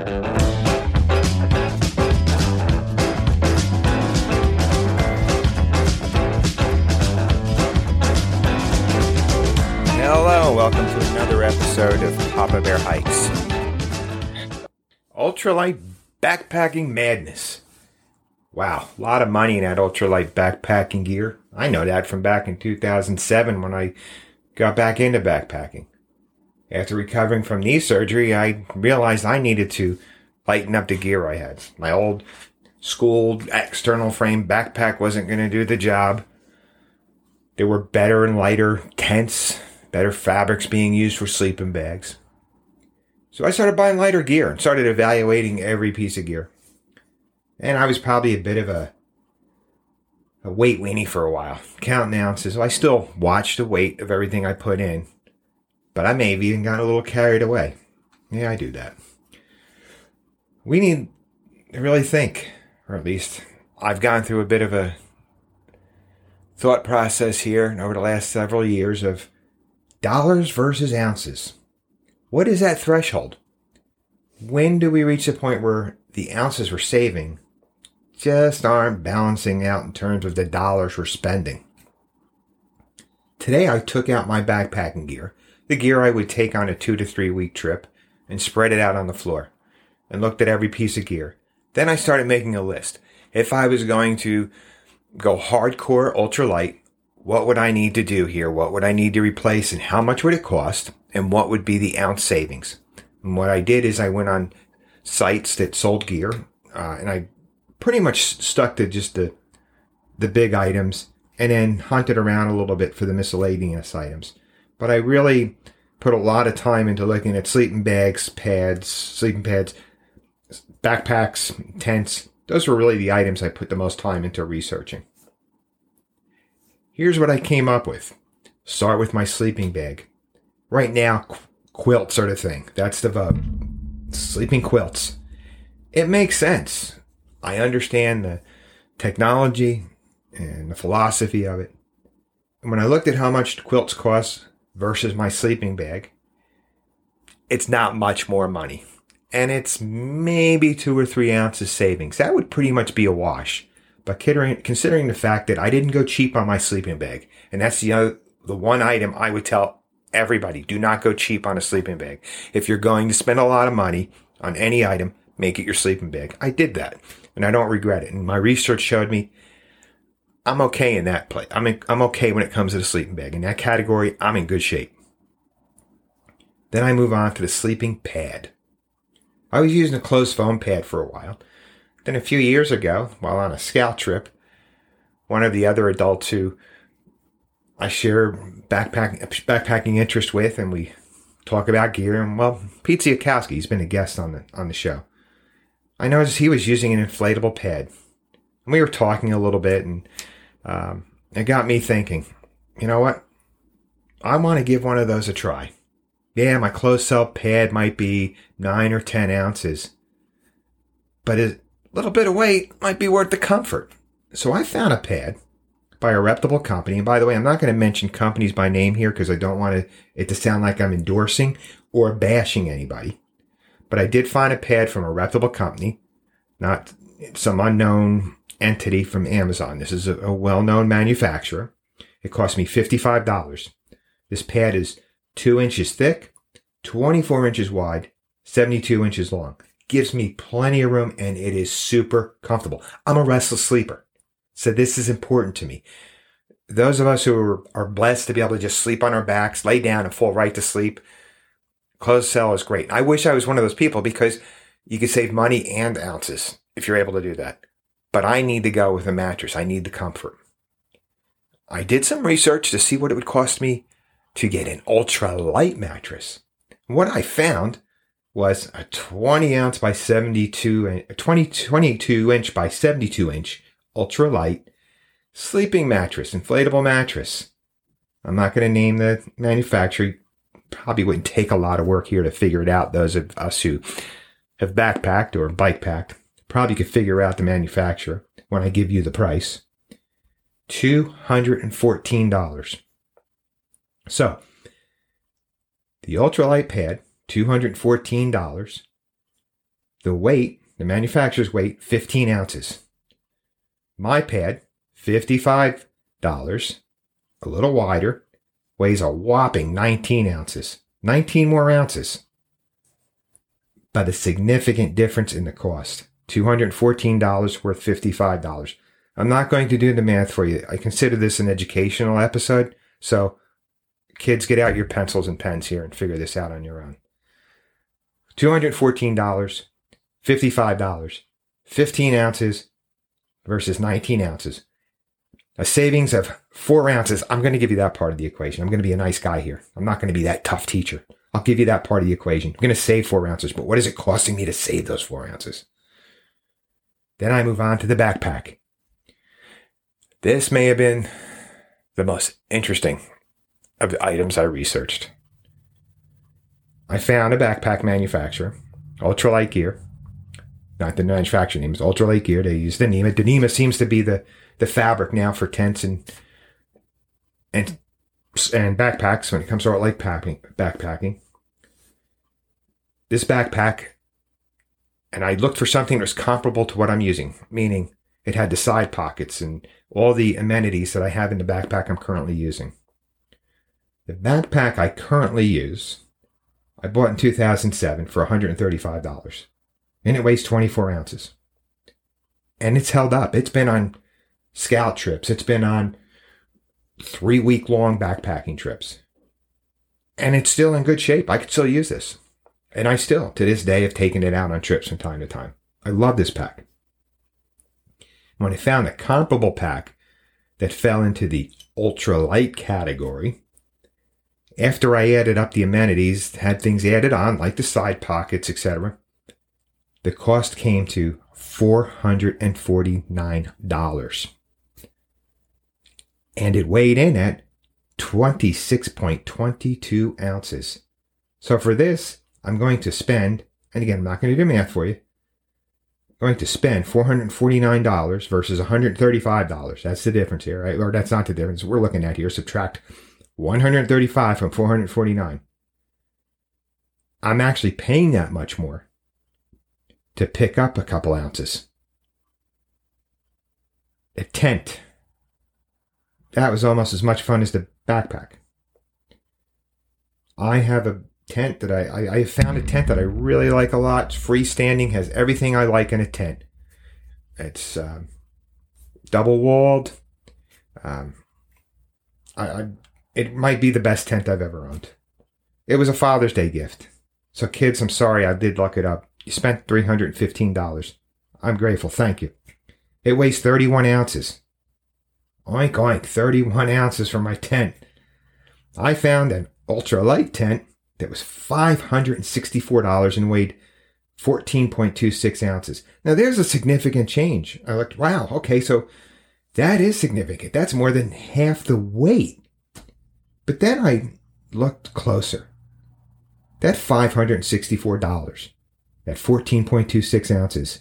Hello, welcome to another episode of Papa Bear Hikes. Ultralight backpacking madness. Wow, a lot of money in that ultralight backpacking gear. I know that from back in 2007 when I got back into backpacking. After recovering from knee surgery, I realized I needed to lighten up the gear I had. My old school external frame backpack wasn't going to do the job. There were better and lighter tents, better fabrics being used for sleeping bags. So I started buying lighter gear and started evaluating every piece of gear. And I was probably a bit of a a weight weenie for a while, counting ounces. I still watched the weight of everything I put in, but I may have even gotten a little carried away. Yeah, I do that. We need to really think, or at least I've gone through a bit of a thought process here over the last several years of dollars versus ounces. What is that threshold? When do we reach the point where the ounces we're saving just aren't balancing out in terms of the dollars we're spending? Today I took out my backpacking gear, the gear I would take on a two to three week trip, and spread it out on the floor and looked at every piece of gear. Then I started making a list. If I was going to go hardcore ultralight, what would I need to do here? What would I need to replace and how much would it cost? And what would be the ounce savings? And what I did is I went on sites that sold gear, uh, and I pretty much stuck to just the, the big items and then hunted around a little bit for the miscellaneous items. But I really put a lot of time into looking at sleeping bags, pads, sleeping pads, backpacks, tents. Those were really the items I put the most time into researching. Here's what I came up with. Start with my sleeping bag. Right now, qu- quilts are the thing. That's the. Sleeping quilts. It makes sense. I understand the technology and the philosophy of it. And when I looked at how much quilts cost versus my sleeping bag, it's not much more money. And it's maybe two or three ounces savings. That would pretty much be a wash. But considering, the fact that I didn't go cheap on my sleeping bag, and that's the other, the one item I would tell everybody, do not go cheap on a sleeping bag. If you're going to spend a lot of money on any item, make it your sleeping bag. I did that and I don't regret it. And my research showed me I'm okay in that place. I'm, in, I'm okay when it comes to the sleeping bag. In that category, I'm in good shape. Then I move on to the sleeping pad. I was using a closed foam pad for a while. Then a few years ago, while on a scout trip, one of the other adults who I share backpacking backpacking interest with, and we talk about gear. And well, Pete Ziakowski, he's been a guest on the on the show. I noticed he was using an inflatable pad. And we were talking a little bit, and um, it got me thinking. You know what? I want to give one of those a try. Yeah, my closed cell pad might be nine or ten ounces, but a little bit of weight might be worth the comfort. So I found a pad by a reputable company. And by the way, I'm not going to mention companies by name here because I don't want it to sound like I'm endorsing or bashing anybody. But I did find a pad from a reputable company, not some unknown entity from Amazon. This is a, a well-known manufacturer. It cost me $55. This pad is two inches thick, 24 inches wide, 72 inches long. Gives me plenty of room and it is super comfortable. I'm a restless sleeper. So this is important to me. Those of us who are, are blessed to be able to just sleep on our backs, lay down and fall right to sleep, closed cell is great. I wish I was one of those people because you could save money and ounces if you're able to do that. But I need to go with a mattress. I need the comfort. I did some research to see what it would cost me to get an ultra light mattress. What I found was a 20 ounce by 72, uh, 20, 22 inch by 72 inch ultra light sleeping mattress, inflatable mattress. I'm not going to name the manufacturer. Probably wouldn't take a lot of work here to figure it out. Those of us who have backpacked or bike packed probably could figure out the manufacturer when I give you the price. $214. So, the ultralight pad, $214. The weight, the manufacturer's weight, 15 ounces. My pad, $55, a little wider, weighs a whopping 19 ounces. 19 more ounces. But a significant difference in the cost. $214 worth $55. I'm not going to do the math for you. I consider this an educational episode. So, kids, get out your pencils and pens here and figure this out on your own. $214, $55, 15 ounces versus 19 ounces. A savings of four ounces. I'm going to give you that part of the equation. I'm going to be a nice guy here. I'm not going to be that tough teacher. I'll give you that part of the equation. I'm going to save four ounces, but what is it costing me to save those four ounces? Then I move on to the backpack. This may have been the most interesting of the items I researched. I found a backpack manufacturer, Ultralight Gear. Not the manufacturer name is Ultralight Gear. They use Dyneema. Dyneema seems to be the, the fabric now for tents and and and backpacks when it comes to like packing backpacking. This backpack, and I looked for something that was comparable to what I'm using, meaning it had the side pockets and all the amenities that I have in the backpack I'm currently using. The backpack I currently use, I bought in 2007 for $135, and it weighs 24 ounces. And it's held up. It's been on scout trips. It's been on three week long backpacking trips. And it's still in good shape. I could still use this. And I still, to this day, have taken it out on trips from time to time. I love this pack. When I found a comparable pack that fell into the ultralight category, after I added up the amenities, had things added on, like the side pockets, etc., the cost came to $449 and it weighed in at 26.22 ounces. So for this, I'm going to spend, and again, I'm not going to do math for you, I'm going to spend $449 versus $135. That's the difference here, right? Or that's not the difference we're looking at here. Subtract 135 from 449. I'm actually paying that much more to pick up a couple ounces. A tent that was almost as much fun as the backpack. I have a tent that I, I, I found a tent that I really like a lot. It's freestanding, has everything I like in a tent. It's um, double walled. Um, I, I, it might be the best tent I've ever owned. It was a Father's Day gift. So, kids, I'm sorry I did luck it up. You spent $315. I'm grateful. Thank you. It weighs 31 ounces. Oink oink, 31 ounces for my tent. I found an ultralight tent that was $564 and weighed 14.26 ounces. Now there's a significant change. I looked, wow, okay, so that is significant. That's more than half the weight. But then I looked closer. That $564, that 14.26 ounces,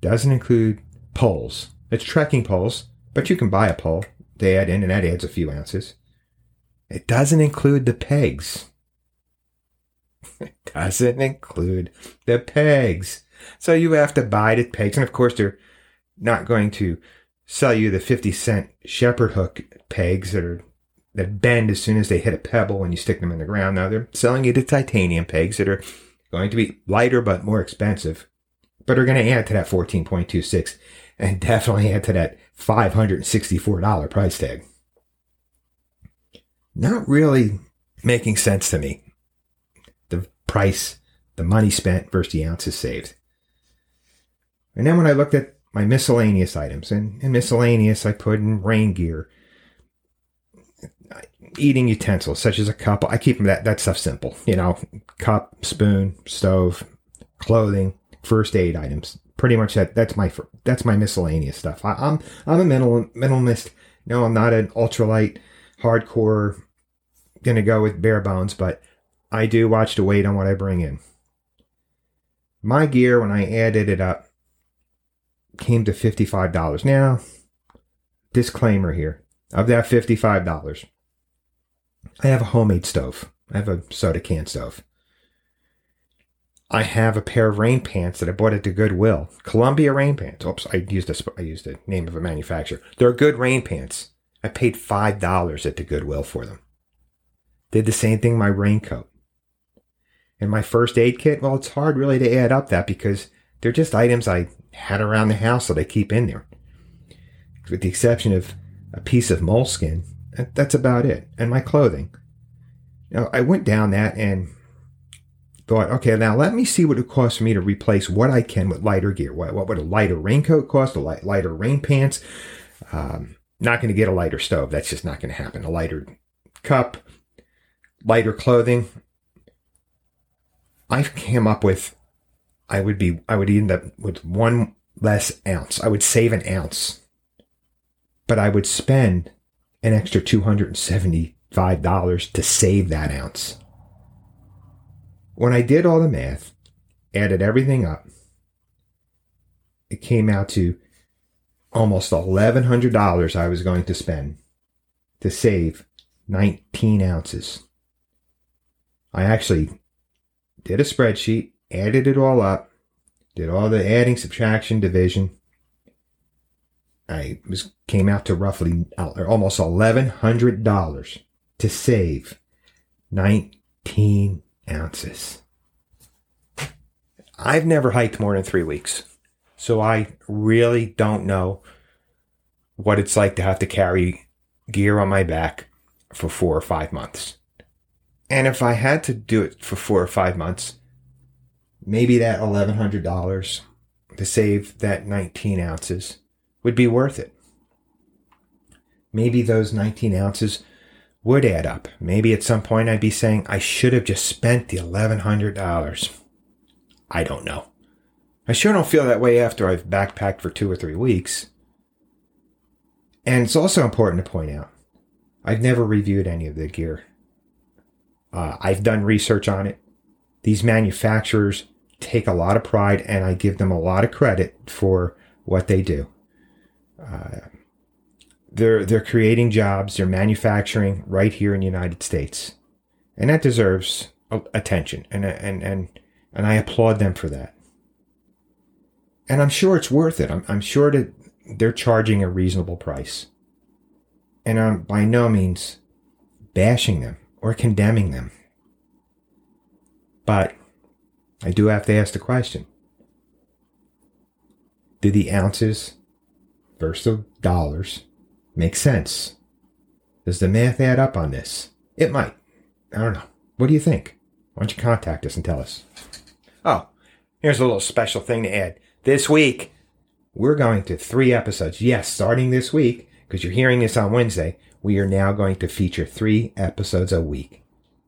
doesn't include poles. It's trekking poles but you can buy a pole They add in, and that adds a few ounces. It doesn't include the pegs. It doesn't include the pegs. So you have to buy the pegs. And of course, they're not going to sell you the 50 cent shepherd hook pegs that are that bend as soon as they hit a pebble when you stick them in the ground. Now they're selling you the titanium pegs that are going to be lighter but more expensive, but are going to add to that 14.26 and definitely add to that $564 price tag. Not really making sense to me. Price, the money spent versus the ounces saved. And then when I looked at my miscellaneous items, and in miscellaneous, I put in rain gear, eating utensils such as a cup. I keep that that stuff simple, you know, cup, spoon, stove, clothing, first aid items pretty much that that's my that's my miscellaneous stuff. I, am I'm, I'm a minimal minimalist. No, I'm not an ultralight hardcore gonna go with bare bones, but I do watch the weight on what I bring in. My gear when I added it up came to $55. Now, disclaimer here. Of that $55, I have a homemade stove. I have a soda can stove. I have a pair of rain pants that I bought at the Goodwill. Columbia rain pants. Oops, I used a, I used the name of a manufacturer. They're good rain pants. I paid five dollars at the Goodwill for them. Did the same thing my raincoat. And my first aid kit, well, it's hard really to add up that because they're just items I had around the house that I keep in there. With the exception of a piece of moleskin, that's about it. And my clothing. Now, I went down that and thought, okay, now let me see what it costs for me to replace what I can with lighter gear. What, what would a lighter raincoat cost? A light, lighter rain pants? Um, not going to get a lighter stove. That's just not going to happen. A lighter cup, lighter clothing. I came up with, I would be, I would end up with one less ounce. I would save an ounce, but I would spend an extra $275 to save that ounce. When I did all the math, added everything up, it came out to almost $1,100 I was going to spend to save 19 ounces. I actually did a spreadsheet, added it all up, did all the adding, subtraction, division. I was came out to roughly uh, almost $1,100 to save 19 ounces. I've never hiked more than three weeks. So I really don't know what it's like to have to carry gear on my back for four or five months. And if I had to do it for four or five months, maybe that $1,100 to save that 19 ounces would be worth it. Maybe those 19 ounces would add up. Maybe at some point I'd be saying I should have just spent the $1,100. I don't know. I sure don't feel that way after I've backpacked for two or three weeks. And it's also important to point out I've never reviewed any of the gear. Uh, I've done research on it. These manufacturers take a lot of pride, and I give them a lot of credit for what they do. Uh, they're they're creating jobs, they're manufacturing right here in the United States, and that deserves attention, and and and and I applaud them for that and I'm sure it's worth it. I'm, I'm sure that they're charging a reasonable price. And I'm by no means bashing them or condemning them. But I do have to ask the question Do the ounces versus dollars make sense? Does the math add up on this? It might. I don't know. What do you think? Why don't you contact us and tell us? Oh, here's a little special thing to add. This week, we're going to three episodes. Yes, starting this week, because you're hearing this on Wednesday, we are now going to feature three episodes a week.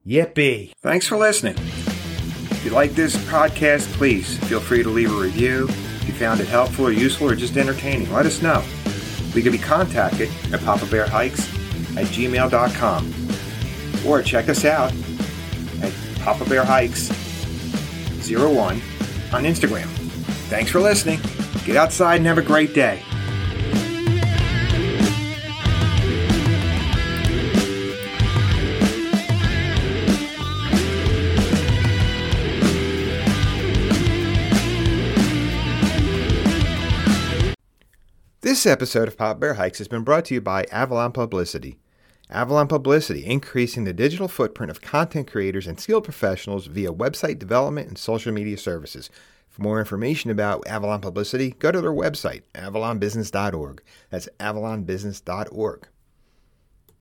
Yippee! Thanks for listening. If you like this podcast, please feel free to leave a review. If you found it helpful or useful or just entertaining, let us know. We can be contacted at Papa Bear Hikes at gmail.com or check us out at Papa Bear Hikes 01 on Instagram. Thanks for listening. Get outside and have a great day. This episode of Papa Bear Hikes has been brought to you by Avalon Publicity. Avalon Publicity, increasing the digital footprint of content creators and skilled professionals via website development and social media services. For more information about Avalon Publicity, go to their website, avalonbusiness.org. That's avalonbusiness.org.